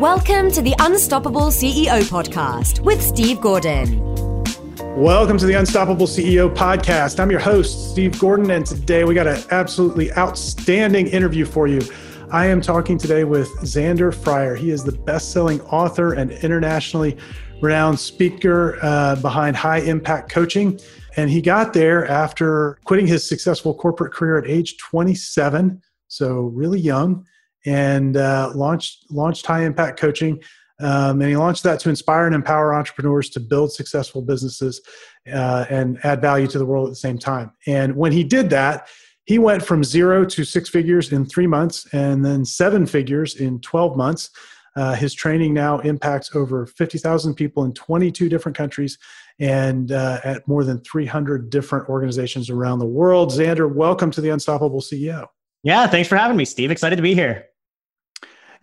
Welcome to the Unstoppable CEO podcast with Steve Gordon. Welcome to the Unstoppable CEO podcast. I'm your host, Steve Gordon, and today we got an absolutely outstanding interview for you. I am talking today with Zander Fryer. He is the best selling author and internationally renowned speaker uh, behind high impact coaching. And he got there after quitting his successful corporate career at age 27, so really young and uh, launched launched high impact coaching. Um, and he launched that to inspire and empower entrepreneurs to build successful businesses uh, and add value to the world at the same time. And when he did that, he went from zero to six figures in three months and then seven figures in 12 months. Uh, his training now impacts over 50,000 people in 22 different countries and uh, at more than 300 different organizations around the world. Zander, welcome to the Unstoppable CEO. Yeah, thanks for having me, Steve. Excited to be here.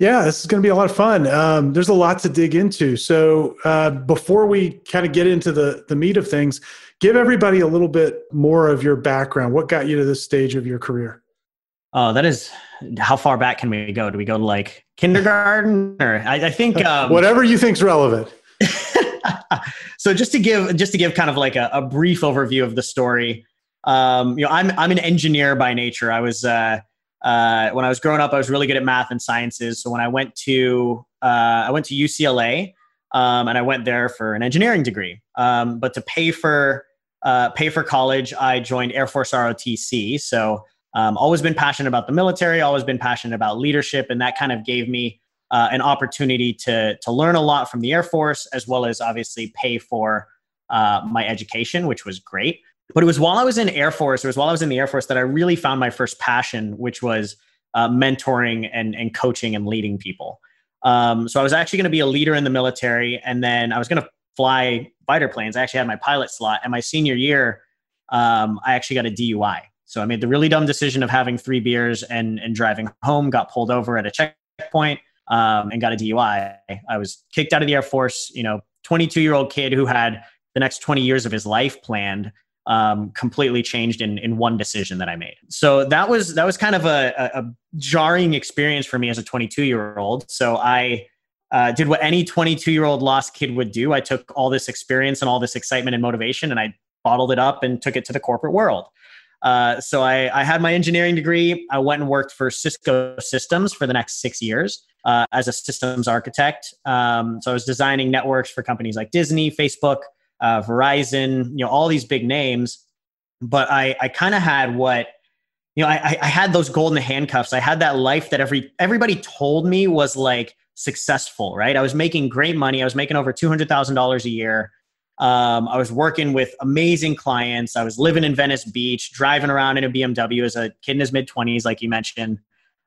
Yeah, this is going to be a lot of fun. Um, there's a lot to dig into. So uh, before we kind of get into the the meat of things, give everybody a little bit more of your background. What got you to this stage of your career? Oh, that is how far back can we go? Do we go to like kindergarten or I, I think um, whatever you think's relevant. so just to give just to give kind of like a, a brief overview of the story, um, you know, I'm I'm an engineer by nature. I was uh, uh, when I was growing up, I was really good at math and sciences. So when I went to uh, I went to UCLA, um, and I went there for an engineering degree. Um, but to pay for uh, pay for college, I joined Air Force ROTC. So um, always been passionate about the military, always been passionate about leadership, and that kind of gave me uh, an opportunity to to learn a lot from the Air Force, as well as obviously pay for uh, my education, which was great. But it was while I was in Air Force, it was while I was in the Air Force that I really found my first passion, which was uh, mentoring and, and coaching and leading people. Um, so I was actually going to be a leader in the military, and then I was going to fly fighter planes. I actually had my pilot slot, and my senior year, um, I actually got a DUI. So I made the really dumb decision of having three beers and and driving home. Got pulled over at a checkpoint um, and got a DUI. I was kicked out of the Air Force. You know, 22 year old kid who had the next 20 years of his life planned um, completely changed in in one decision that I made. So that was that was kind of a, a, jarring experience for me as a 22 year old. So I uh, did what any 22 year old lost kid would do. I took all this experience and all this excitement and motivation, and I bottled it up and took it to the corporate world. Uh, so I, I, had my engineering degree. I went and worked for Cisco Systems for the next six years uh, as a systems architect. Um, so I was designing networks for companies like Disney, Facebook, uh, Verizon, you know, all these big names. But I, I kind of had what, you know, I, I had those golden handcuffs. I had that life that every everybody told me was like successful, right? I was making great money. I was making over two hundred thousand dollars a year. Um, I was working with amazing clients. I was living in Venice Beach, driving around in a BMW as a kid in his mid twenties, like you mentioned.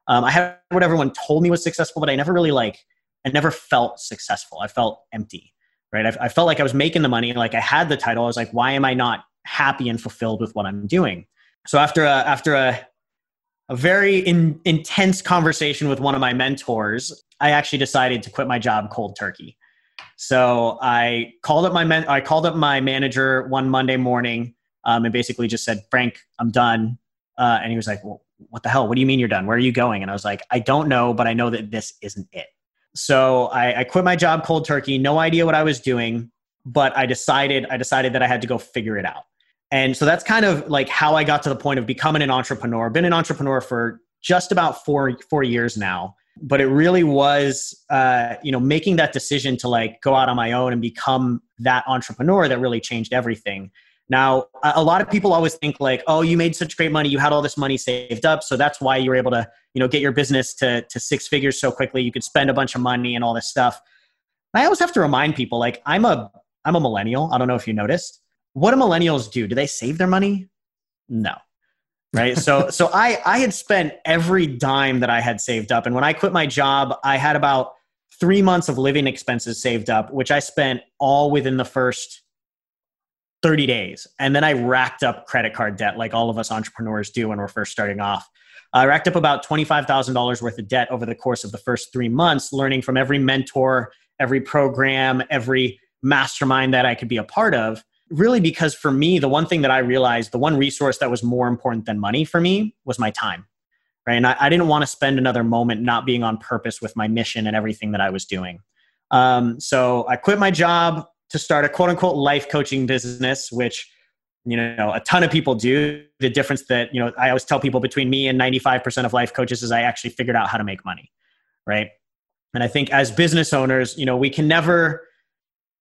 Um, I had what everyone told me was successful, but I never really like. I never felt successful. I felt empty right? I, I felt like I was making the money, like I had the title. I was like, why am I not happy and fulfilled with what I'm doing? So after a after a a very in, intense conversation with one of my mentors, I actually decided to quit my job cold turkey. So I called up my men- I called up my manager one Monday morning um, and basically just said, "Frank, I'm done." Uh, and he was like, "Well, what the hell? What do you mean you're done? Where are you going?" And I was like, "I don't know, but I know that this isn't it." So I, I quit my job cold turkey, no idea what I was doing, but I decided I decided that I had to go figure it out. And so that's kind of like how I got to the point of becoming an entrepreneur. Been an entrepreneur for just about four four years now, but it really was uh, you know making that decision to like go out on my own and become that entrepreneur that really changed everything. Now, a lot of people always think like, "Oh, you made such great money. You had all this money saved up, so that's why you were able to, you know, get your business to to six figures so quickly. You could spend a bunch of money and all this stuff." I always have to remind people like, I'm a I'm a millennial. I don't know if you noticed. What do millennials do? Do they save their money? No. Right? so so I I had spent every dime that I had saved up and when I quit my job, I had about 3 months of living expenses saved up, which I spent all within the first 30 days. And then I racked up credit card debt like all of us entrepreneurs do when we're first starting off. I racked up about $25,000 worth of debt over the course of the first three months, learning from every mentor, every program, every mastermind that I could be a part of. Really, because for me, the one thing that I realized, the one resource that was more important than money for me was my time. right? And I, I didn't want to spend another moment not being on purpose with my mission and everything that I was doing. Um, so I quit my job to start a quote unquote life coaching business, which you know a ton of people do. The difference that you know I always tell people between me and 95% of life coaches is I actually figured out how to make money, right? And I think as business owners, you know, we can never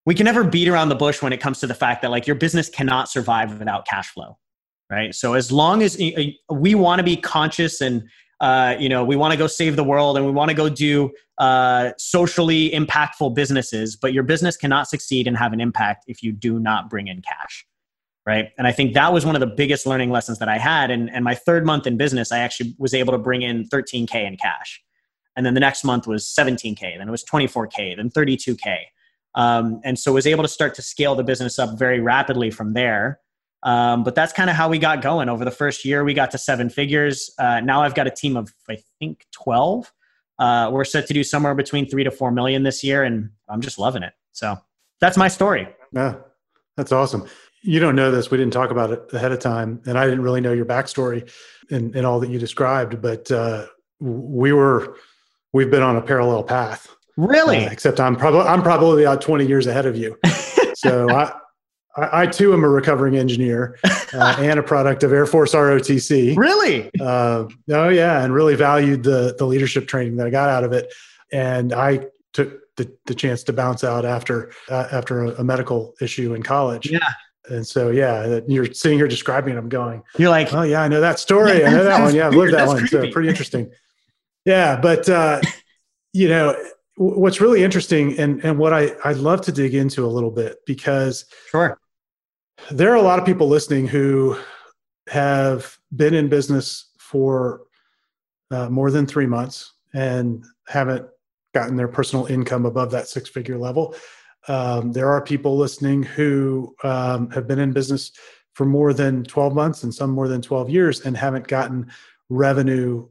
we can never beat around the bush when it comes to the fact that like your business cannot survive without cash flow right so as long as eh, eh, we want to be conscious and uh, you know we want to go save the world and we want to go do uh, socially impactful businesses but your business cannot succeed and have an impact if you do not bring in cash right? And i think that was one of the biggest learning lessons that i had. And, and my third month in business i actually was able to bring in 13k in cash. And then the next month was 17k then it was 24k then 32k um, and so was able to start to scale the business up very rapidly from there um, but that's kind of how we got going. Over the first year, we got to seven figures. Uh, now I've got a team of, I think, 12. Uh, we're set to do somewhere between three to four million this year, and I'm just loving it. So that's my story. Yeah, that's awesome. You don't know this. We didn't talk about it ahead of time, and I didn't really know your backstory and, and all that you described. But uh, we were, we've been on a parallel path. Really? Uh, except I'm probably I'm probably about 20 years ahead of you. so I, I, I, too am a recovering engineer uh, and a product of Air Force ROTC. Really? Uh, oh yeah, and really valued the the leadership training that I got out of it. And I took the, the chance to bounce out after uh, after a, a, medical issue in college. Yeah. And so yeah, you're sitting here describing it. I'm going. You're like, oh yeah, I know that story. Yeah, I know that one. Yeah, I've lived that That's one. Creepy. So pretty interesting. Yeah, but uh, you know what's really interesting and and what I I'd love to dig into a little bit because sure there are a lot of people listening who have been in business for uh, more than three months and haven't gotten their personal income above that six figure level. Um, there are people listening who um, have been in business for more than 12 months and some more than 12 years and haven't gotten revenue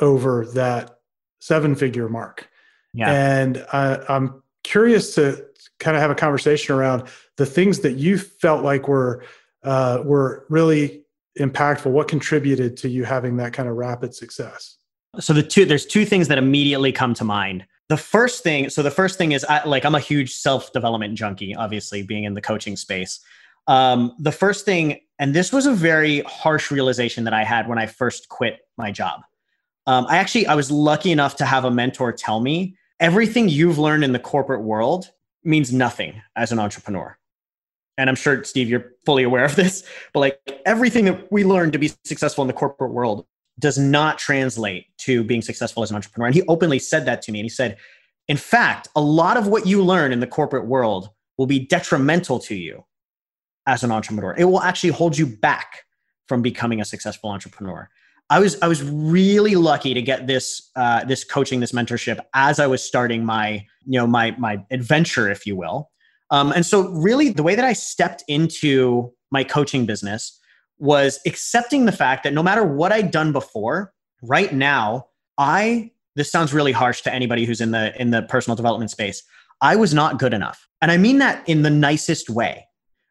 over that seven figure mark. Yeah. And I, I'm curious to kind of have a conversation around the things that you felt like were uh, were really impactful. What contributed to you having that kind of rapid success? So the two there's two things that immediately come to mind. The first thing, so the first thing is I, like I'm a huge self development junkie, obviously being in the coaching space. Um, the first thing, and this was a very harsh realization that I had when I first quit my job. Um, I actually I was lucky enough to have a mentor tell me everything you've learned in the corporate world means nothing as an entrepreneur. And I'm sure, Steve, you're fully aware of this, but like everything that we learn to be successful in the corporate world does not translate to being successful as an entrepreneur. And he openly said that to me. And he said, in fact, a lot of what you learn in the corporate world will be detrimental to you as an entrepreneur. It will actually hold you back from becoming a successful entrepreneur. I was I was really lucky to get this uh, this coaching, this mentorship as I was starting my you know my my adventure, if you will. Um, and so, really, the way that I stepped into my coaching business was accepting the fact that no matter what I'd done before, right now, I this sounds really harsh to anybody who's in the in the personal development space. I was not good enough, and I mean that in the nicest way,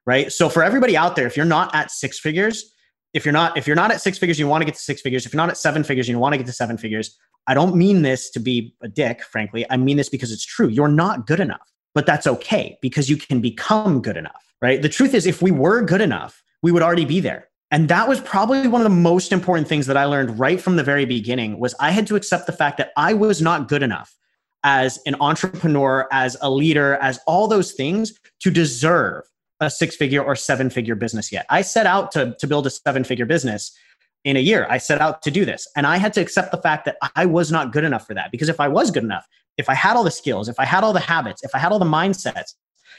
right? So, for everybody out there, if you're not at six figures, if you're not if you're not at six figures you want to get to six figures. If you're not at seven figures you want to get to seven figures. I don't mean this to be a dick frankly. I mean this because it's true. You're not good enough but that's okay because you can become good enough right? The truth is if we were good enough we would already be there. And that was probably one of the most important things that i learned right from the very beginning was i had to accept the fact that i was not good enough as an entrepreneur as a leader as all those things to deserve a six figure or seven figure business yet. I set out to, to build a seven figure business in a year. I set out to do this. And I had to accept the fact that I was not good enough for that. Because if I was good enough, if I had all the skills, if I had all the habits, if I had all the mindsets,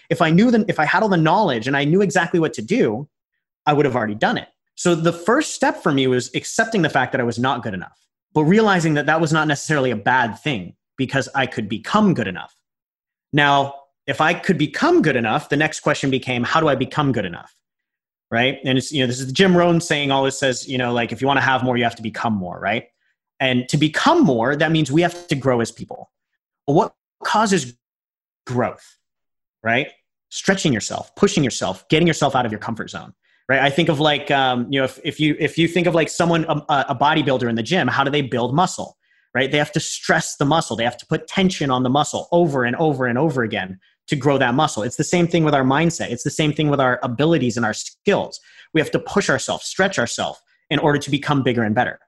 if I knew the, if I had all the knowledge and I knew exactly what to do, I would have already done it. So the first step for me was accepting the fact that I was not good enough, but realizing that that was not necessarily a bad thing because I could become good enough. Now, if I could become good enough, the next question became, how do I become good enough? Right. And it's, you know, this is Jim Rohn saying always says, you know, like if you want to have more, you have to become more. Right. And to become more, that means we have to grow as people. Well, what causes growth? Right. Stretching yourself, pushing yourself, getting yourself out of your comfort zone. right? I think of like, um, you know, if, if you if you think of like someone a, a bodybuilder in the gym, how do they build muscle? Right? They have to stress the muscle. They have to put tension on the muscle over and over and over again to grow that muscle. It's the same thing with our mindset. It's the same thing with our abilities and our skills. We have to push ourselves, stretch ourselves in order to become bigger and better.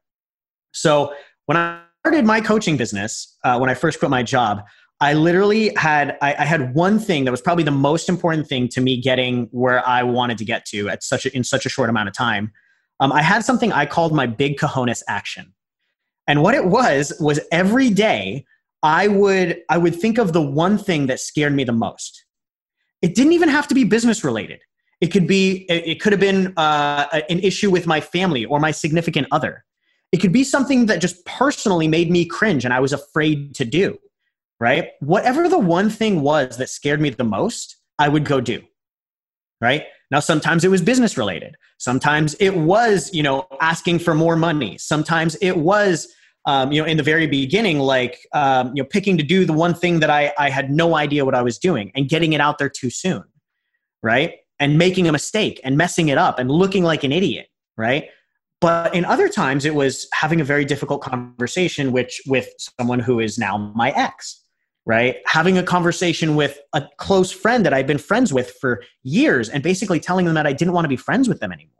So when I started my coaching business, uh, when I first quit my job, I literally had I, I, had one thing that was probably the most important thing to me getting where I wanted to get to at such a, in such a short amount of time. Um, I had something I called my big cojones action, and what it was was every day I would I would think of the one thing that scared me the most. It didn't even have to be business related. It could be it could have been uh, an issue with my family or my significant other. It could be something that just personally made me cringe and I was afraid to do right? Whatever the one thing was that scared me the most, I would go do, right? Now, sometimes it was business related. Sometimes it was, you know, asking for more money. Sometimes it was, um, you know, in the very beginning, like, um, you know, picking to do the one thing that I, I had no idea what I was doing and getting it out there too soon, right? And making a mistake and messing it up and looking like an idiot, right? But in other times, it was having a very difficult conversation, which with someone who is now my ex, right? Having a conversation with a close friend that I've been friends with for years and basically telling them that I didn't want to be friends with them anymore.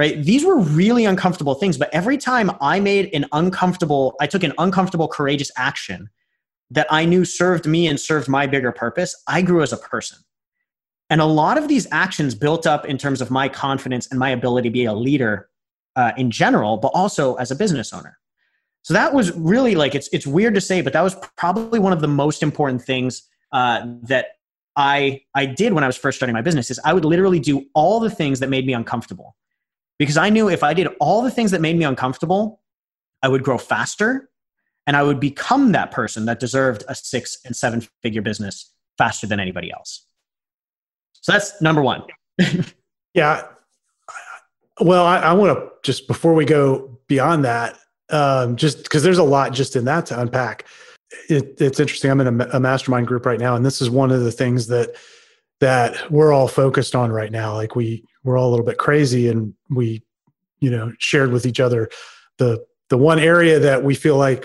Right? These were really uncomfortable things, but every time I made an uncomfortable, I took an uncomfortable, courageous action that I knew served me and served my bigger purpose, I grew as a person. And a lot of these actions built up in terms of my confidence and my ability to be a leader uh, in general, but also as a business owner. So that was really like it's it's weird to say, but that was probably one of the most important things uh, that I I did when I was first starting my business. Is I would literally do all the things that made me uncomfortable because I knew if I did all the things that made me uncomfortable, I would grow faster and I would become that person that deserved a six and seven figure business faster than anybody else. So that's number one. yeah. Well, I, I want to just before we go beyond that, um, just because there's a lot just in that to unpack. It, it's interesting. I'm in a, a, mastermind group right now, and this is one of the things that that we're all focused on right now. Like we we're all a little bit crazy, and we you know shared with each other the the one area that we feel like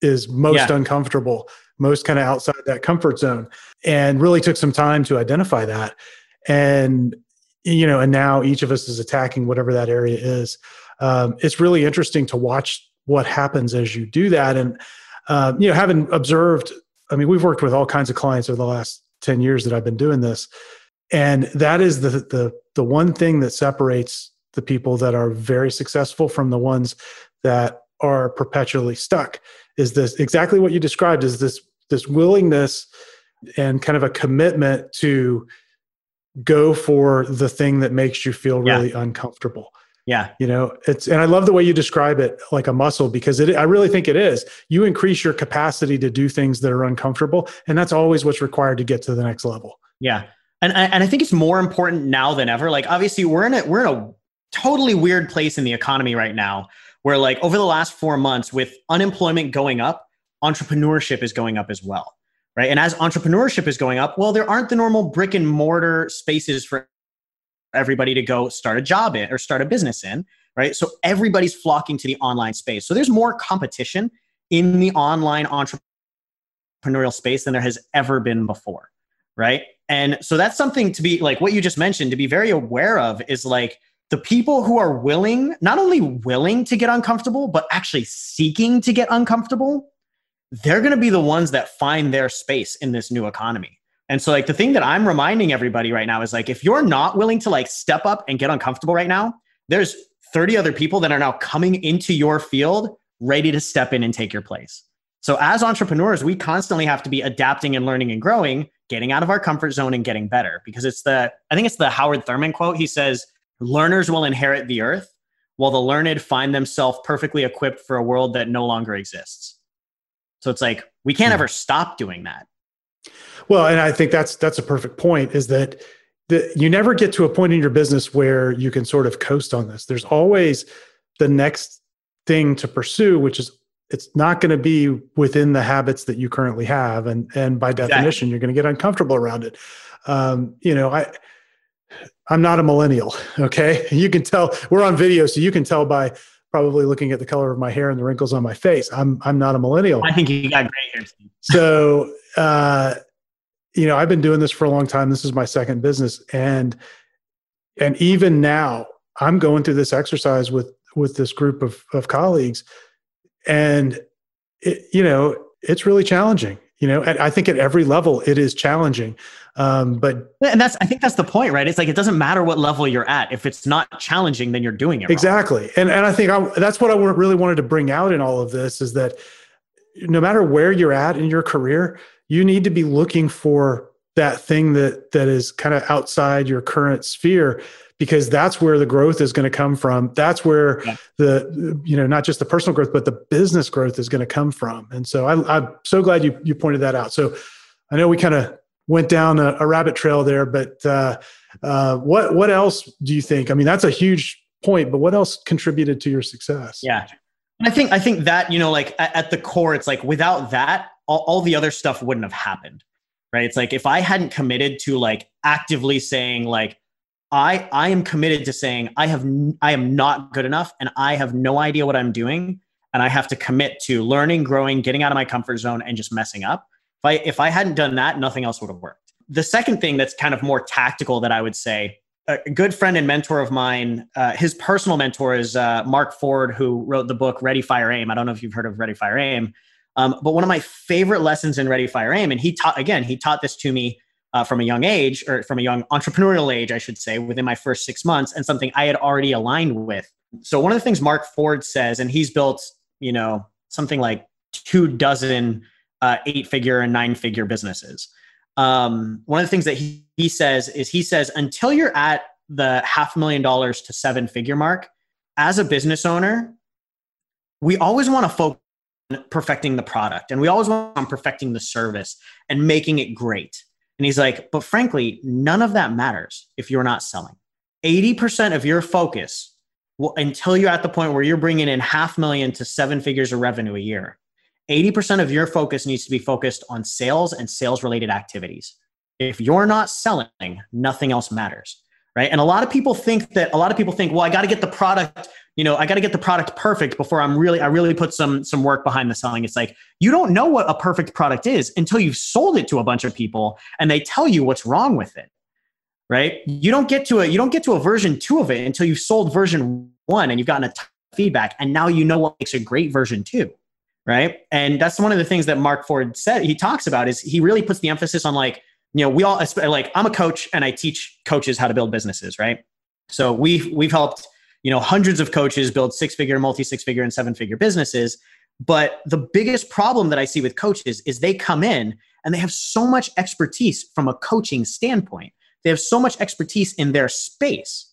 is most yeah. uncomfortable, most kind of outside that comfort zone, and really took some time to identify that. And you know, and now each of us is attacking whatever that area is. Um, it's really interesting to watch what happens as you do that. And uh, you know, having observed, I mean, we've worked with all kinds of clients over the last ten years that I've been doing this, and that is the the the one thing that separates the people that are very successful from the ones that are perpetually stuck is this exactly what you described is this this willingness and kind of a commitment to go for the thing that makes you feel really yeah. uncomfortable yeah. You know, it's, and I love the way you describe it like a muscle because it, I really think it is. You increase your capacity to do things that are uncomfortable. And that's always what's required to get to the next level. Yeah. And, and I think it's more important now than ever. Like, obviously, we're in a, we're in a totally weird place in the economy right now where, like, over the last four months, with unemployment going up, entrepreneurship is going up as well. Right. And as entrepreneurship is going up, well, there aren't the normal brick and mortar spaces for everybody to go start a job in or start a business in, right? So everybody's flocking to the online space. So there's more competition in the online entrepreneurial space than there has ever been before, right? And so that's something to be like what you just mentioned to be very aware of is like the people who are willing, not only willing to get uncomfortable, but actually seeking to get uncomfortable, they're going to be the ones that find their space in this new economy. And so like the thing that I'm reminding everybody right now is like if you're not willing to like step up and get uncomfortable right now, there's 30 other people that are now coming into your field ready to step in and take your place. So as entrepreneurs, we constantly have to be adapting and learning and growing, getting out of our comfort zone and getting better because it's the I think it's the Howard Thurman quote. He says, "Learners will inherit the earth, while the learned find themselves perfectly equipped for a world that no longer exists." So it's like we can't ever stop doing that. Well, and I think that's that's a perfect point. Is that the, you never get to a point in your business where you can sort of coast on this. There's always the next thing to pursue, which is it's not going to be within the habits that you currently have, and and by definition, exactly. you're going to get uncomfortable around it. Um, you know, I I'm not a millennial. Okay. You can tell we're on video, so you can tell by probably looking at the color of my hair and the wrinkles on my face. I'm I'm not a millennial. I think you got gray hair. Steve. so uh, you know, I've been doing this for a long time. This is my second business, and and even now, I'm going through this exercise with with this group of of colleagues, and it, you know, it's really challenging. You know, and I think at every level it is challenging. Um, but and that's I think that's the point, right? It's like it doesn't matter what level you're at. If it's not challenging, then you're doing it wrong. exactly. And and I think I, that's what I really wanted to bring out in all of this is that no matter where you're at in your career, you need to be looking for that thing that that is kind of outside your current sphere because that's where the growth is going to come from that's where yeah. the you know not just the personal growth but the business growth is going to come from and so I, i'm so glad you you pointed that out so i know we kind of went down a, a, rabbit trail there but uh, uh, what what else do you think? I mean that's a huge point but what else contributed to your success? Yeah. I think i think that you know like at, at the core it's like without that all, all the other stuff wouldn't have happened right? It's like if i hadn't committed to like actively saying like i i am committed to saying i have I am not good enough and i have no idea what i'm doing and i have to commit to learning growing getting out of my comfort zone and just messing up if i if i hadn't done that nothing else would have worked the second thing that's kind of more tactical that i would say a good friend and mentor of mine uh, his personal mentor is uh, mark ford who wrote the book ready fire aim i don't know if you've heard of ready fire aim um, but one of my favorite lessons in Ready Fire Aim, and he taught again, he taught this to me uh, from a young age, or from a young entrepreneurial age, I should say, within my first six months, and something I had already aligned with. So one of the things Mark Ford says, and he's built, you know, something like two dozen uh, eight-figure and nine-figure businesses. Um, one of the things that he, he says is he says until you're at the half million dollars to seven figure mark as a business owner we always want to focus on perfecting the product and we always want on perfecting the service and making it great. And he's like, but frankly, none of that matters if you're not selling. 80% of your focus will, until you're at the point where you're bringing in half million to seven figures of revenue a year, 80% of your focus needs to be focused on sales and sales related activities. If you're not selling, nothing else matters right? And a lot of people think that a lot of people think well i got to get the product you know i got to get the product perfect before i'm really i really put some some work behind the selling. It's like you don't know what a perfect product is until you've sold it to a bunch of people and they tell you what's wrong with it right? You don't get to a you don't get to a version 2 of it until you've sold version 1 and you've gotten a ton of feedback and now you know what makes a great version 2 right and that's one of the things that mark ford said he talks about is he really puts the emphasis on like you know, we all like I'm a coach and I teach coaches how to build businesses, right? So we've we've helped you know hundreds of coaches build six figure, multi six figure, and seven figure businesses. But the biggest problem that I see with coaches is they come in and they have so much expertise from a coaching standpoint. They have so much expertise in their space,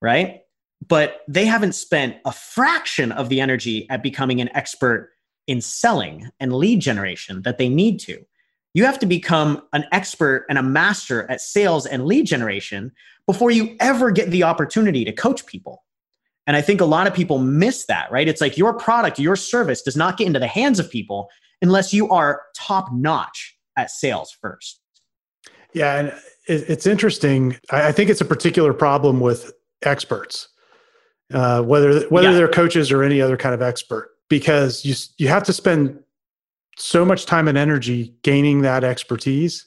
right? But they haven't spent a fraction of the energy at becoming an expert in selling and lead generation that they need to. You have to become an expert and a master at sales and lead generation before you ever get the opportunity to coach people. And I think a lot of people miss that, right? It's like your product, your service does not get into the hands of people unless you are top notch at sales first. Yeah. And it's interesting. I think it's a particular problem with experts, uh, whether, whether yeah. they're coaches or any other kind of expert, because you, you have to spend so much time and energy gaining that expertise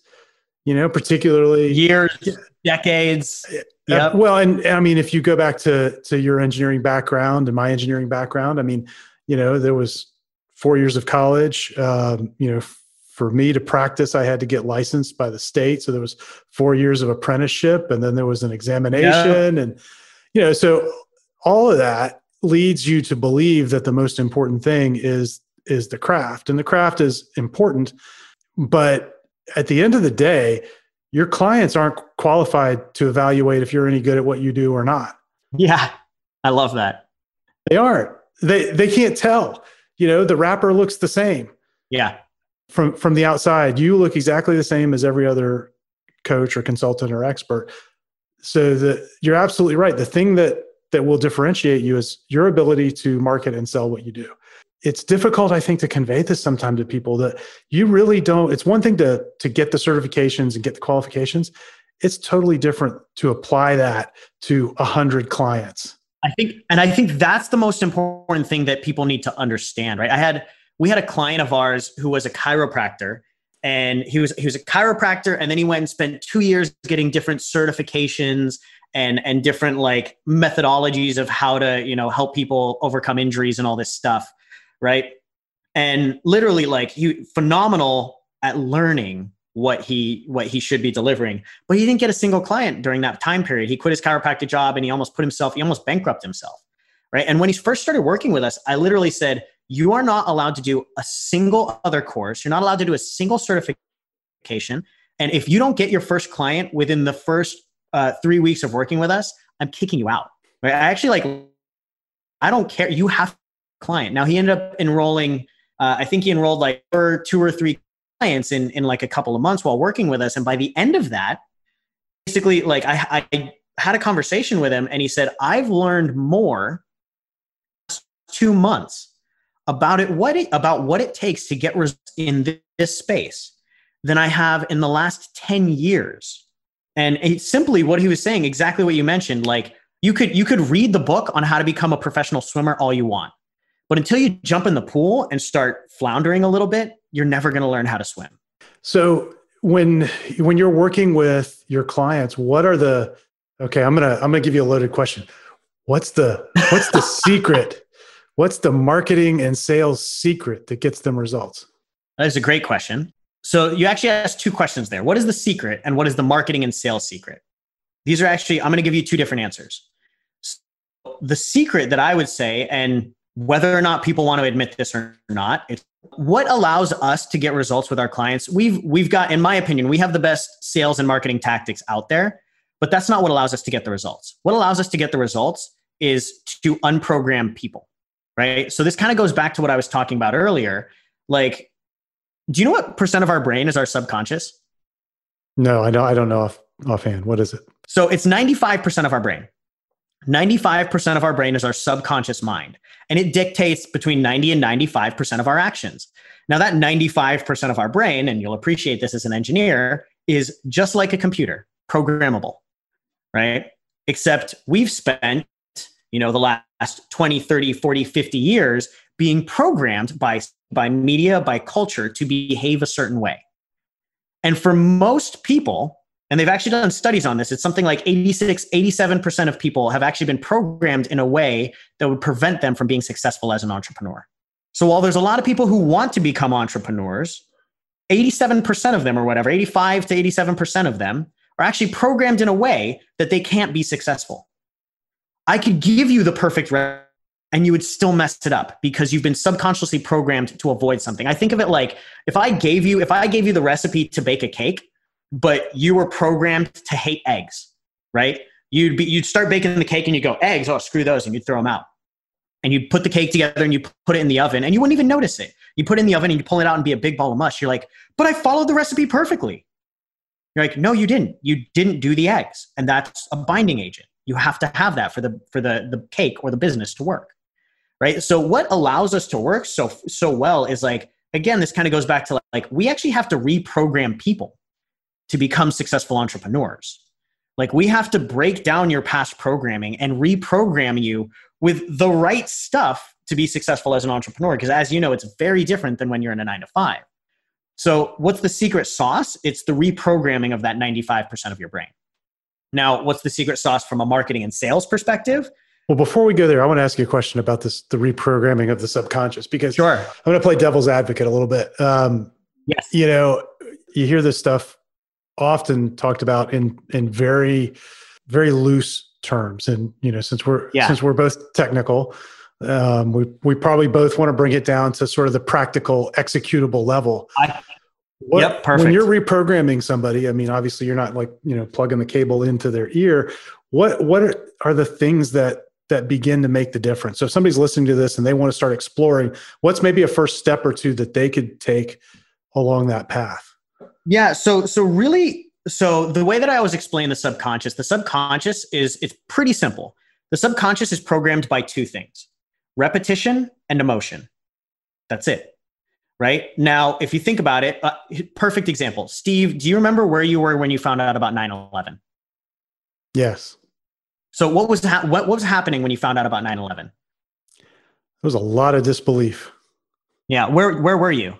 you know particularly years decades. Yeah. Well and, and i mean if you go back to to your engineering background and my engineering background i mean you know there was four years of college um, you know for me to practice i had to get licensed by the state. So there was four years of apprenticeship and then there was an examination yeah. and you know so all of that leads you to believe that the most important thing is is the craft and the craft is important but at the end of the day your clients aren't qualified to evaluate if you're any good at what you do or not. Yeah i love that. They aren't. They they can't tell. You know the wrapper looks the same. Yeah. From from the outside you look exactly the same as every other coach or consultant or expert. So the, you're absolutely right. The thing that that will differentiate you is your ability to market and sell what you do it's difficult i think to convey this sometimes to people that you really don't it's one thing to to get the certifications and get the qualifications it's totally different to apply that to a hundred clients. I think, and I think that's the most important thing that people need to understand, right? I had, we had a client of ours who was a chiropractor and he was, he was a chiropractor and then he went and spent two years getting different certifications and, and different like methodologies of how to, you know, help people overcome injuries and all this stuff. Right. And literally like he phenomenal at learning what he what he should be delivering but he didn't get a single client during that time period he quit his chiropractic job and he almost put himself he almost bankrupted himself right and when he first started working with us i literally said you are not allowed to do a single other course you're not allowed to do a single certification and if you don't get your first client within the first uh, three weeks of working with us i'm kicking you out. Right? I actually like i don't care. You have client. Now he ended up enrolling uh, i think he enrolled like two or three clients in in like a couple of months while working with us. And by the end of that basically like i, I had a conversation with him and he said i've learned more two months about it what it, about what it takes to get results in this, this space than i have in the last 10 years and it, simply what he was saying exactly what you mentioned like you could you could read the book on how to become a professional swimmer all you want but until you jump in the pool and start floundering a little bit, you're never going to learn how to swim. So when when you're working with your clients, what are the okay, I'm going to I'm going to give you a loaded question. What's the what's the secret? What's the marketing and sales secret that gets them results? That is a great question. So you actually asked two questions there. What is the secret and what is the marketing and sales secret? These are actually I'm going to give you two different answers. So the secret that I would say and whether or not people want to admit this or not it's what allows us to get results with our clients we've we've got in my opinion we have the best sales and marketing tactics out there but that's not what allows us to get the results what allows us to get the results is to unprogram people right so this kind of goes back to what i was talking about earlier like do you know what percent of our brain is our subconscious no i don't i don't know off offhand what is it so it's 95% of our brain 95% of our brain is our subconscious mind, and it dictates between 90 and 95% of our actions. Now, that 95% of our brain, and you'll appreciate this as an engineer, is just like a computer, programmable, right? Except we've spent, you know, the last 20, 30, 40, 50 years being programmed by, by media, by culture to behave a certain way. And for most people, and they've actually done studies on this. It's something like 86, 87% of people have actually been programmed in a way that would prevent them from being successful as an entrepreneur. So while there's a lot of people who want to become entrepreneurs, 87% of them or whatever, 85 to 87% of them are actually programmed in a way that they can't be successful. I could give you the perfect and you would still mess it up because you've been subconsciously programmed to avoid something. I think of it like if I gave you if I gave you the recipe to bake a cake, but you were programmed to hate eggs, right? You'd be you'd start baking the cake and you go eggs, oh screw those, and you'd throw them out. And you'd put the cake together and you put it in the oven and you wouldn't even notice it. You put it in the oven and you pull it out and be a big ball of mush. You're like, but I followed the recipe perfectly. You're like, no, you didn't. You didn't do the eggs, and that's a binding agent. You have to have that for the for the the cake or the business to work, right? So what allows us to work so so well is like again, this kind of goes back to like we actually have to reprogram people to become successful entrepreneurs. Like we have to break down your past programming and reprogram you with the right stuff to be successful as an entrepreneur. Because as you know, it's very different than when you're in a nine to five. So, what's the secret sauce? It's the reprogramming of that 95% of your brain. Now, what's the secret sauce from a marketing and sales perspective? Well, before we go there, I want to ask you a question about this the reprogramming of the subconscious because sure. I'm going to play devil's advocate a little bit. Um, yes. You know, you hear this stuff often talked about in in very very loose terms and you know since we're yeah. since we're both technical um, we we probably both want to bring it down to sort of the practical executable level I, what, yep perfect when you're reprogramming somebody i mean obviously you're not like you know plugging the cable into their ear what what are, are the things that that begin to make the difference so if somebody's listening to this and they want to start exploring what's maybe a first step or two that they could take along that path yeah. So so really, so the way that I always explain the subconscious, the subconscious is it's pretty simple. The subconscious is programmed by two things: repetition and emotion. That's it. right? Now, if you think about it, uh, perfect example. Steve, do you remember where you were when you found out about 9 11? Yes. So, what was, ha- what, what was happening when you found out about 9 11? There was a lot of disbelief. Yeah. Where, where were you?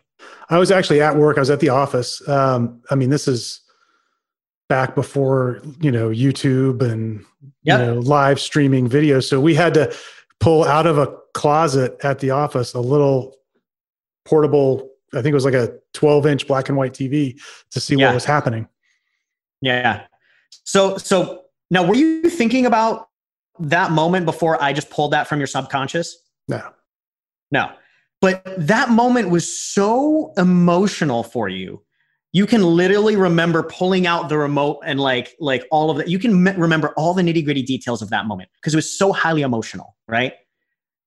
I was actually at work. I was at the office. Um, I mean, this is back before, you know, YouTube and, yep. you know, live streaming video. So we had to pull out of a closet at the office a little portable i think it was like a 12 inch black and white tv to see yeah. what was happening yeah so so now were you thinking about that moment before i just pulled that from your subconscious? No. No. But that moment was so emotional for you. You can literally remember pulling out the remote and like like all of that you can me- remember all the nitty gritty details of that moment because it was so highly emotional right?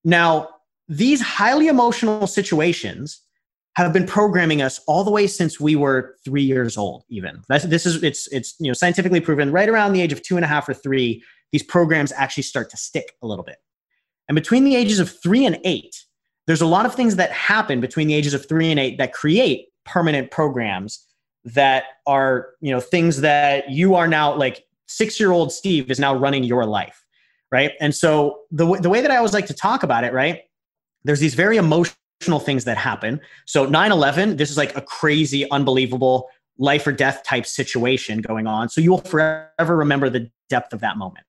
Now these highly emotional situations have been programming us all the way since we were three years old even. This is it's it's you know scientifically proven right around the age of two and a half or three these programs actually start to stick a little bit. And between the ages of three and eight there's a lot of things that happen between the ages of three and eight that create permanent programs that are you know things that you are now like six year old steve is now running your life right? And so the, the way that i always like to talk about it right there's these very emotional things that happen. So 9/11, this is like a crazy, unbelievable life or death type situation going on. So you will forever remember the depth of that moment.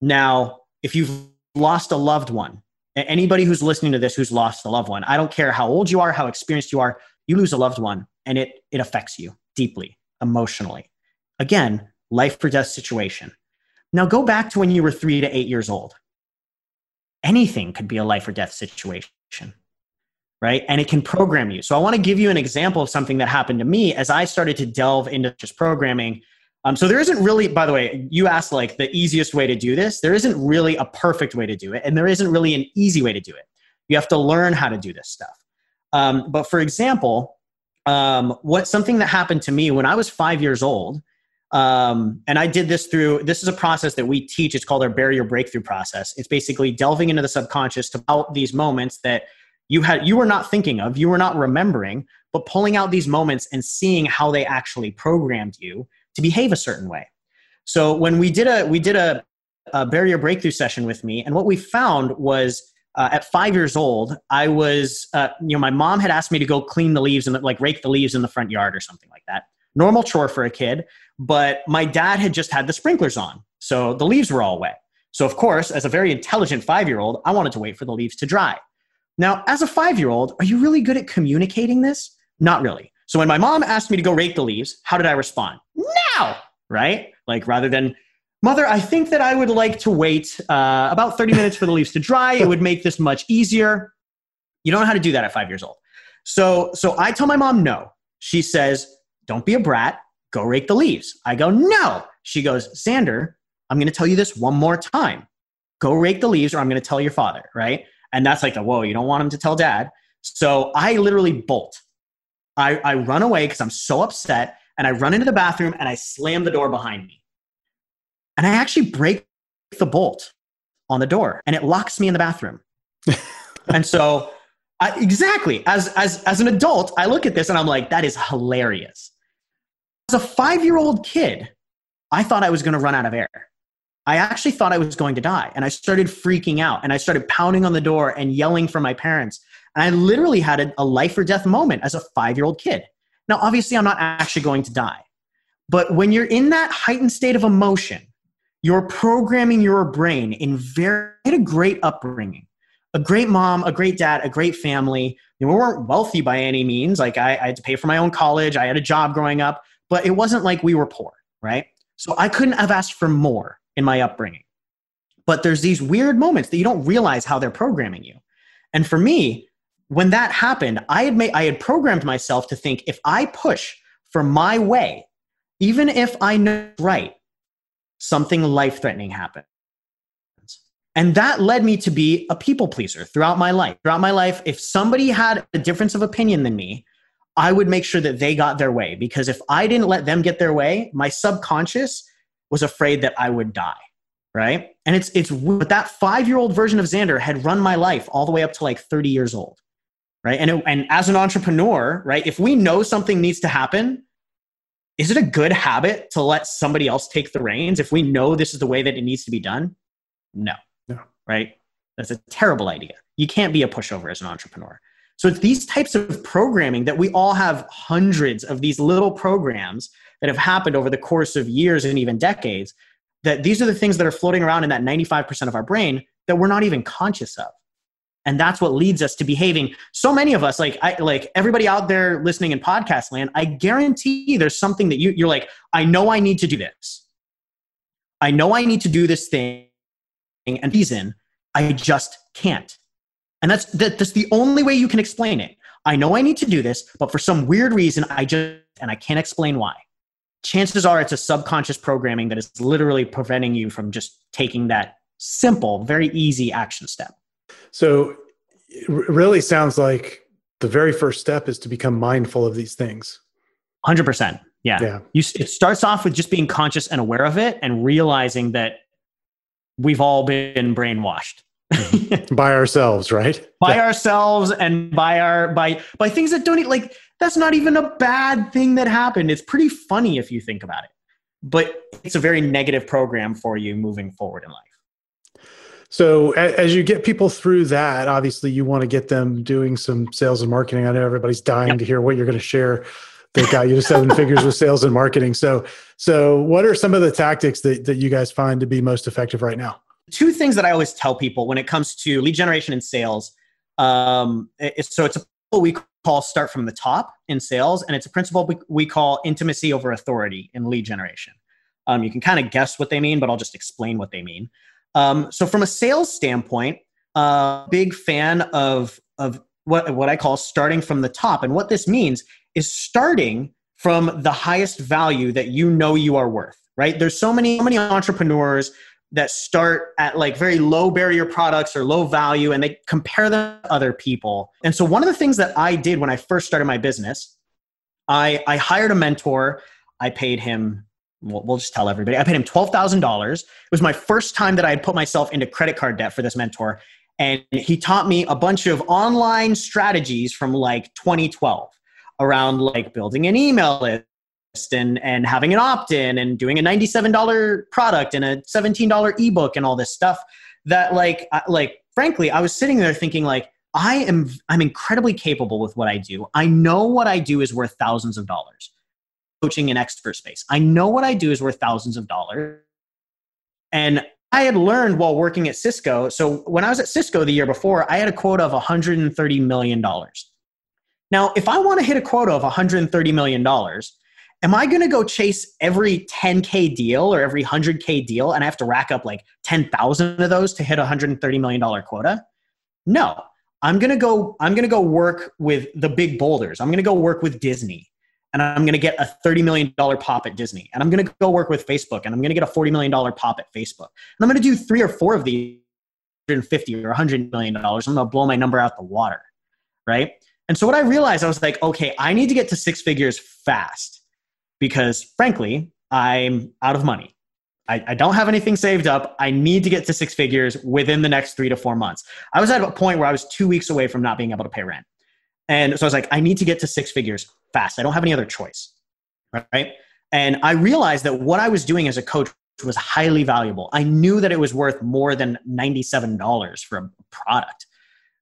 Now, if you've lost a loved one, anybody who's listening to this who's lost a loved one, I don't care how old you are, how experienced you are, you lose a loved one and it it affects you deeply emotionally. Again, life or death situation. Now go back to when you were 3 to 8 years old anything could be a life or death situation right? And it can program you. So i want to give you an example of something that happened to me as i started to delve into just programming. Um, so there isn't really by the way you asked like the easiest way to do this. There isn't really a perfect way to do it and there isn't really an easy way to do it. You have to learn how to do this stuff. Um, but for example um, what something that happened to me when i was five years old um, and I did this through this is a process that we teach. It's called our barrier breakthrough process. It's basically delving into the subconscious to out these moments that you had you were not thinking of, you were not remembering, but pulling out these moments and seeing how they actually programmed you to behave a certain way. So when we did a we did a, a barrier breakthrough session with me, and what we found was uh, at five years old, I was, uh, you know, my mom had asked me to go clean the leaves and like rake the leaves in the front yard or something like that. Normal chore for a kid. But my dad had just had the sprinklers on, so the leaves were all wet. So, of course, as a very intelligent five year old, I wanted to wait for the leaves to dry. Now, as a five year old, are you really good at communicating this? Not really. So, when my mom asked me to go rake the leaves, how did I respond? Now, right? Like, rather than, Mother, I think that I would like to wait uh, about 30 minutes for the leaves to dry. It would make this much easier. You don't know how to do that at five years old. So, so I tell my mom no. She says, Don't be a brat go rake the leaves. I go, no. She goes, Zander, I'm going to tell you this one more time. Go rake the leaves or I'm going to tell your father, right? And that's like, the, whoa, you don't want him to tell dad. So I literally bolt. I, I run away because I'm so upset and I run into the bathroom and I slam the door behind me. And I actually break the bolt on the door and it locks me in the bathroom. and so I, exactly as, as, as an adult, I look at this and I'm like, that is hilarious. As a five year old kid, I thought I was going to run out of air. I actually thought I was going to die. And I started freaking out and I started pounding on the door and yelling for my parents. And I literally had a, life or death moment as a five year old kid. Now, obviously, I'm not actually going to die. But when you're in that heightened state of emotion, you're programming your brain in very a great upbringing. A great mom, a great dad, a great family. You know, we weren't wealthy by any means. Like I, I had to pay for my own college. I had a job growing up but it wasn't like we were poor, right? So I couldn't have asked for more in my upbringing. But there's these weird moments that you don't realize how they're programming you. And for me, when that happened, I had made I had programmed myself to think if I push for my way, even if I know right, something life-threatening happens. And that led me to be a people pleaser throughout my life. Throughout my life, if somebody had a difference of opinion than me, I would make sure that they got their way because if I didn't let them get their way, my subconscious was afraid that I would die. Right. And it's, it's, but that five year old version of Zander had run my life all the way up to like 30 years old. right? And, and as an entrepreneur, right, if we know something needs to happen, is it a good habit to let somebody else take the reins if we know this is the way that it needs to be done? No. No. Right? That's a terrible idea. You can't be a pushover as an entrepreneur. So it's these types of programming that we all have hundreds of these little programs that have happened over the course of years and even decades that these are the things that are floating around in that 95% of our brain that we're not even conscious of. And that's what leads us to behaving. So many of us like i like everybody out there listening in podcast land i guarantee there's something that you, you're like i know i need to do this. I know i need to do this thing and reason. I just can't and that's that, that's the only way you can explain it i know i need to do this but for some weird reason i just and i can't explain why chances are it's a subconscious programming that is literally preventing you from just taking that simple very easy action step so it really sounds like the very first step is to become mindful of these things. 100%. Yeah. yeah. You, it starts off with just being conscious and aware of it and realizing that we've all been brainwashed by ourselves, right? By yeah. ourselves and by our by by things that don't like that's not even a bad thing that happened. It's pretty funny if you think about it. But it's a very negative program for you moving forward in life. So as you get people through that, obviously you want to get them doing some sales and marketing. I know everybody's dying yep. to hear what you're going to share that got you to seven figures with sales and marketing. So, so what are some of the tactics that, that you guys find to be most effective right now? Two things that I always tell people when it comes to lead generation and sales. Um, so it's a we call start from the top in sales, and it's a principle we call intimacy over authority in lead generation. Um, you can kind of guess what they mean, but I'll just explain what they mean. Um, so from a sales standpoint, uh, big fan of of what what I call starting from the top, and what this means is starting from the highest value that you know you are worth. Right? There's so many so many entrepreneurs that start at like very low barrier products or low value and they compare them to other people. And so one of the things that I did when I first started my business, I I hired a mentor. I paid him we'll, we'll just tell everybody. I paid him $12,000. It was my first time that I had put myself into credit card debt for this mentor. And he taught me a bunch of online strategies from like 2012 around like building an email list and, and having an opt-in and doing a $97 product and a $17 ebook and all this stuff that like, like frankly, I was sitting there thinking like, I am, I'm incredibly capable with what I do. I know what I do is worth thousands of dollars coaching in expert space. I know what I do is worth thousands of dollars. And I had learned while working at Cisco. So when I was at Cisco the year before, I had a quota of $130 million. Now, if I want to hit a quota of $130 million, am I going to go chase every 10K deal or every 100K deal and I have to rack up like 10,000 of those to hit a $130 million quota? No. I'm going to go I'm going to go work with the big boulders. I'm going to go work with Disney and I'm going to get a $30 million pop at Disney. And I'm going to go work with Facebook and I'm going to get a $40 million pop at Facebook. And I'm going to do three or four of these 150 or $100 million. I'm going to blow my number out the water. Right. And so what I realized, I was like, okay, I need to get to six figures fast because frankly, I'm out of money. I, I don't have anything saved up. I need to get to six figures within the next three to four months. I was at a point where I was two weeks away from not being able to pay rent. And so I was like, I need to get to six figures fast. I don't have any other choice. Right. And I realized that what I was doing as a coach was highly valuable. I knew that it was worth more than $97 for a product.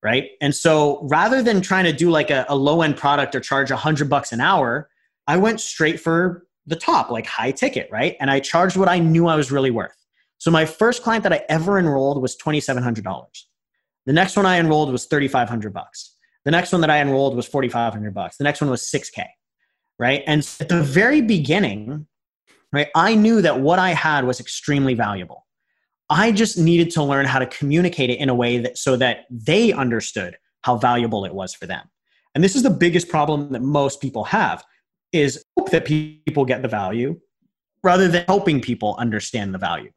Right. And so rather than trying to do like a, a low end product or charge a hundred bucks an hour, I went straight for the top, like high ticket. Right. And I charged what I knew I was really worth. So my first client that I ever enrolled was $2,700. The next one I enrolled was 3,500 bucks. The next one that I enrolled was 4,500 bucks. The next one was 6K, right? And at the very beginning, right, I knew that what I had was extremely valuable. I just needed to learn how to communicate it in a way that so that they understood how valuable it was for them. And this is the biggest problem that most people have is hope that people get the value rather than helping people understand the value.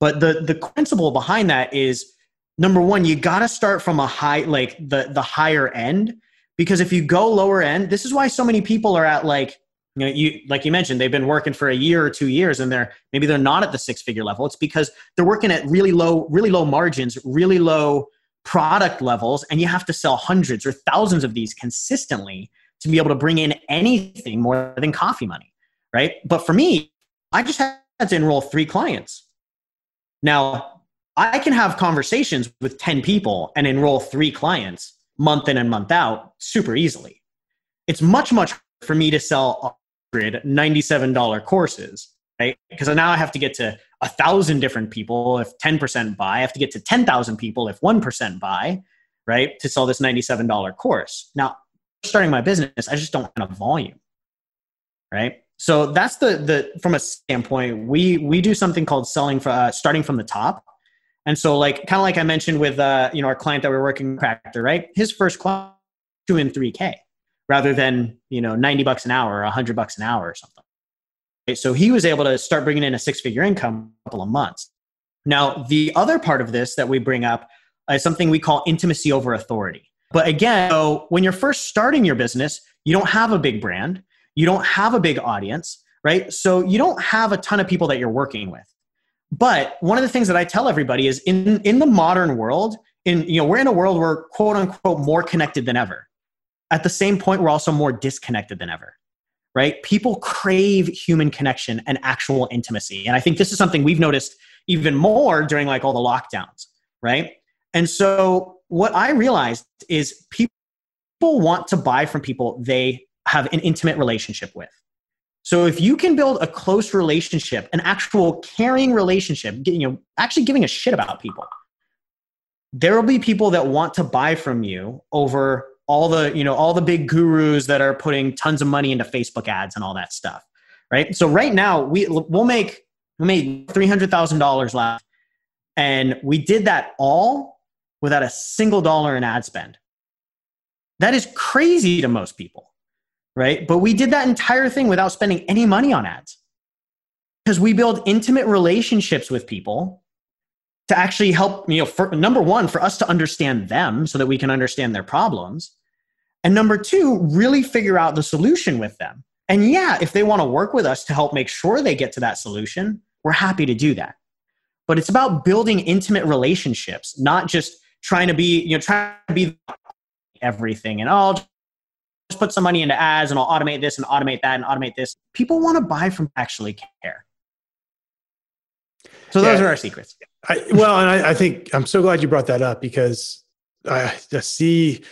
But the the principle behind that is number one, you got to start from a high, like the the higher end, because if you go lower end, this is why so many people are at like you know you like you mentioned they've been working for a year or two years and they're maybe they're not at the six figure level it's because they're working at really low really low margins really low product levels and you have to sell hundreds or thousands of these consistently to be able to bring in anything more than coffee money, right? But for me, I just had to enroll three clients. Now, I can have conversations with 10 people and enroll three clients month in and month out super easily. It's much, much for me to sell $97 courses, right? Because now I have to get to a thousand different people if 10% buy. I have to get to 10,000 people if 1% buy, right? To sell this $97 course. Now, starting my business, I just don't have volume, right? So that's the the from a standpoint, we we do something called selling for uh, starting from the top. And so, like kind of like I mentioned with uh, you know our client that we're working Crafter, right? His first client two and three k, rather than you know ninety bucks an hour or hundred bucks an hour or something. Right? So he was able to start bringing in a six figure income a couple of months. Now the other part of this that we bring up is something we call intimacy over authority. But again, so when you're first starting your business, you don't have a big brand, you don't have a big audience, right? So you don't have a ton of people that you're working with. But one of the things that I tell everybody is in in the modern world, in you know, we're in a world where quote unquote more connected than ever. At the same point, we're also more disconnected than ever. Right? People crave human connection and actual intimacy. And I think this is something we've noticed even more during like all the lockdowns, right? And so what I realized is people want to buy from people they have an intimate relationship with. So if you can build a close relationship, an actual caring relationship, you know, actually giving a shit about people, there will be people that want to buy from you over all the, you know, all the big gurus that are putting tons of money into Facebook ads and all that stuff. Right. So right now we we'll make we made three hundred thousand dollars last, and we did that all without a single dollar in ad spend. That is crazy to most people, right? But we did that entire thing without spending any money on ads because we build intimate relationships with people to actually help, you know, for, number one, for us to understand them so that we can understand their problems. And number two, really figure out the solution with them. And yeah, if they want to work with us to help make sure they get to that solution, we're happy to do that. But it's about building intimate relationships, not just trying to be, you know, trying to be everything and oh, just put some money into ads and I'll automate this and automate that and automate this. People want to buy from actually care. So those yeah. are our secrets. I, well, and I, I, think I'm so glad you brought that up because I just see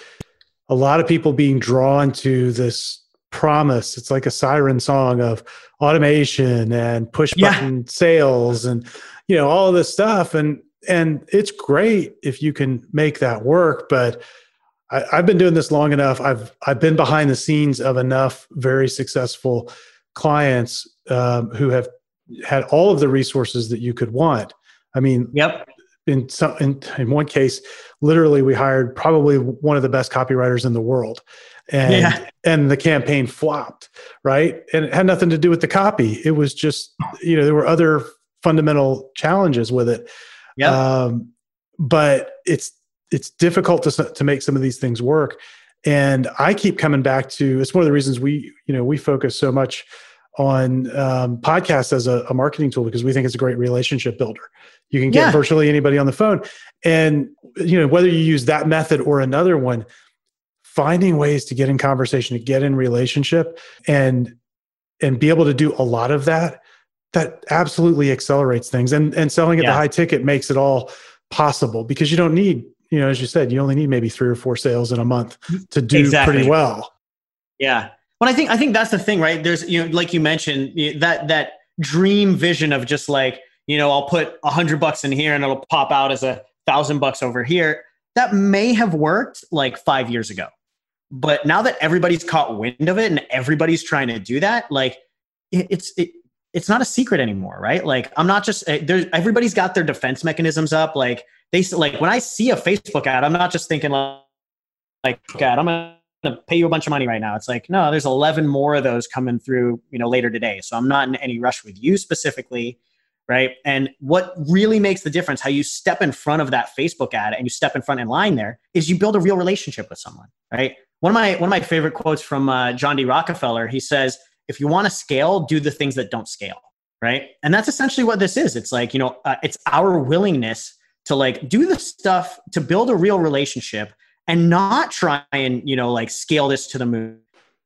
a lot of people being drawn to this promise. It's like a siren song of automation and push button yeah. sales and you know all of this stuff. And and it's great if you can make that work but I, have been doing this long enough. I've i've been behind the scenes of enough very successful clients um, who have had all of the resources that you could want. I mean yep. in some in, in one case literally we hired probably one of the best copywriters in the world and yeah. and the campaign flopped right? And it had nothing to do with the copy. It was just you know there were other fundamental challenges with it yeah. Um, but it's it's difficult to to make some of these things work. And I keep coming back to it's one of the reasons we you know we focus so much on um, podcasts as a, a, marketing tool because we think it's a great relationship builder. You can get yeah. virtually anybody on the phone, and you know whether you use that method or another one, finding ways to get in conversation, to get in relationship, and and be able to do a lot of that that absolutely accelerates things. And and selling at yeah. the high ticket makes it all possible because you don't need you know as you said you only need maybe three or four sales in a month to do exactly. pretty well. Yeah. Well i think i think that's the thing right? There's you know like you mentioned that that dream vision of just like you know i'll put a hundred bucks in here and it'll pop out as a thousand bucks over here. That may have worked like five years ago. But now that everybody's caught wind of it and everybody's trying to do that like it, it's it, it's not a secret anymore, right? Like I'm not just eh, there's everybody's got their defense mechanisms up. Like they like when I see a Facebook ad, I'm not just thinking like, like God, I'm gonna pay you a bunch of money right now. It's like no, there's 11 more of those coming through, you know, later today. So I'm not in any rush with you specifically, right? And what really makes the difference, how you step in front of that Facebook ad and you step in front in line there, is you build a real relationship with someone, right? One of my one of my favorite quotes from uh, John D. Rockefeller, he says if you want to scale, do the things that don't scale, right? And that's essentially what this is. It's like, you know, uh, it's our willingness to like do the stuff to build a real relationship and not try and you know like scale this to the moon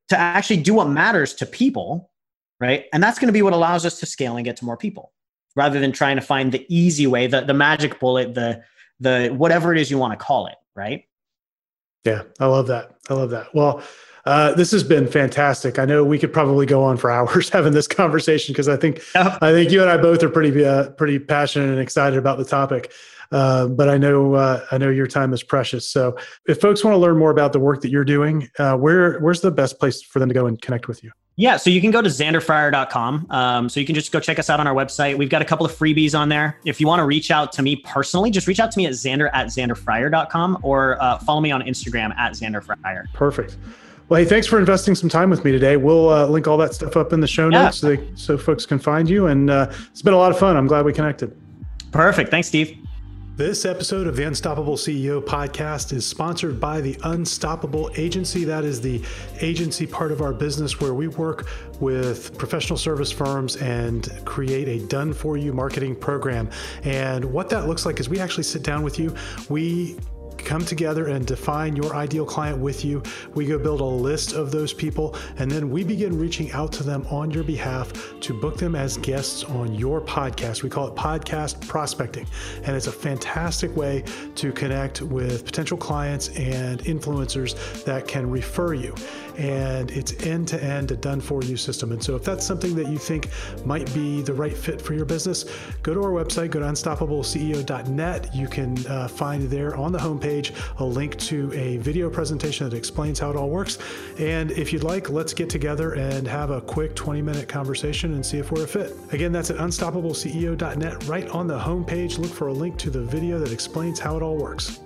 to actually do what matters to people right and that's going to be what allows us to scale and get to more people rather than trying to find the easy way the, the magic bullet the the whatever it is you want to call it right yeah i love that i love that well uh, this has been fantastic. I know we could probably go on for hours having this conversation because I think yeah. I think you and I both are pretty uh, pretty passionate and excited about the topic. Uh, but I know uh, I know your time is precious. So if folks want to learn more about the work that you're doing, uh, where where's the best place for them to go and connect with you? Yeah, so you can go to zanderfryer.com. Um, so you can just go check us out on our website. We've got a couple of freebies on there. If you want to reach out to me personally, just reach out to me at zander at zanderfryer.com or uh, follow me on Instagram at zanderfryer. Perfect. Well, hey, thanks for investing some time with me today. We'll uh, link all that stuff up in the show notes yeah. so, they, so folks can find you. And uh, it's been a lot of fun. I'm glad we connected. Perfect. Thanks, Steve. This episode of the Unstoppable CEO podcast is sponsored by the Unstoppable Agency. That is the agency part of our business where we work with professional service firms and create a done for you marketing program. And what that looks like is we actually sit down with you. We come together and define your ideal client with you. We go build a list of those people, and then we begin reaching out to them on your behalf to book them as guests on your podcast. We call it podcast prospecting, and it's a fantastic way to connect with potential clients and influencers that can refer you and it's end to end a done for you system. And so, if that's something that you think might be the right fit for your business, go to our website, go to unstoppableceo.net. You can uh, find there on the homepage a link to a video presentation that explains how it all works. And if you'd like, let's get together and have a quick 20 minute conversation and see if we're a fit. Again, that's at unstoppableceo.net. Right on the homepage, look for a link to the video that explains how it all works.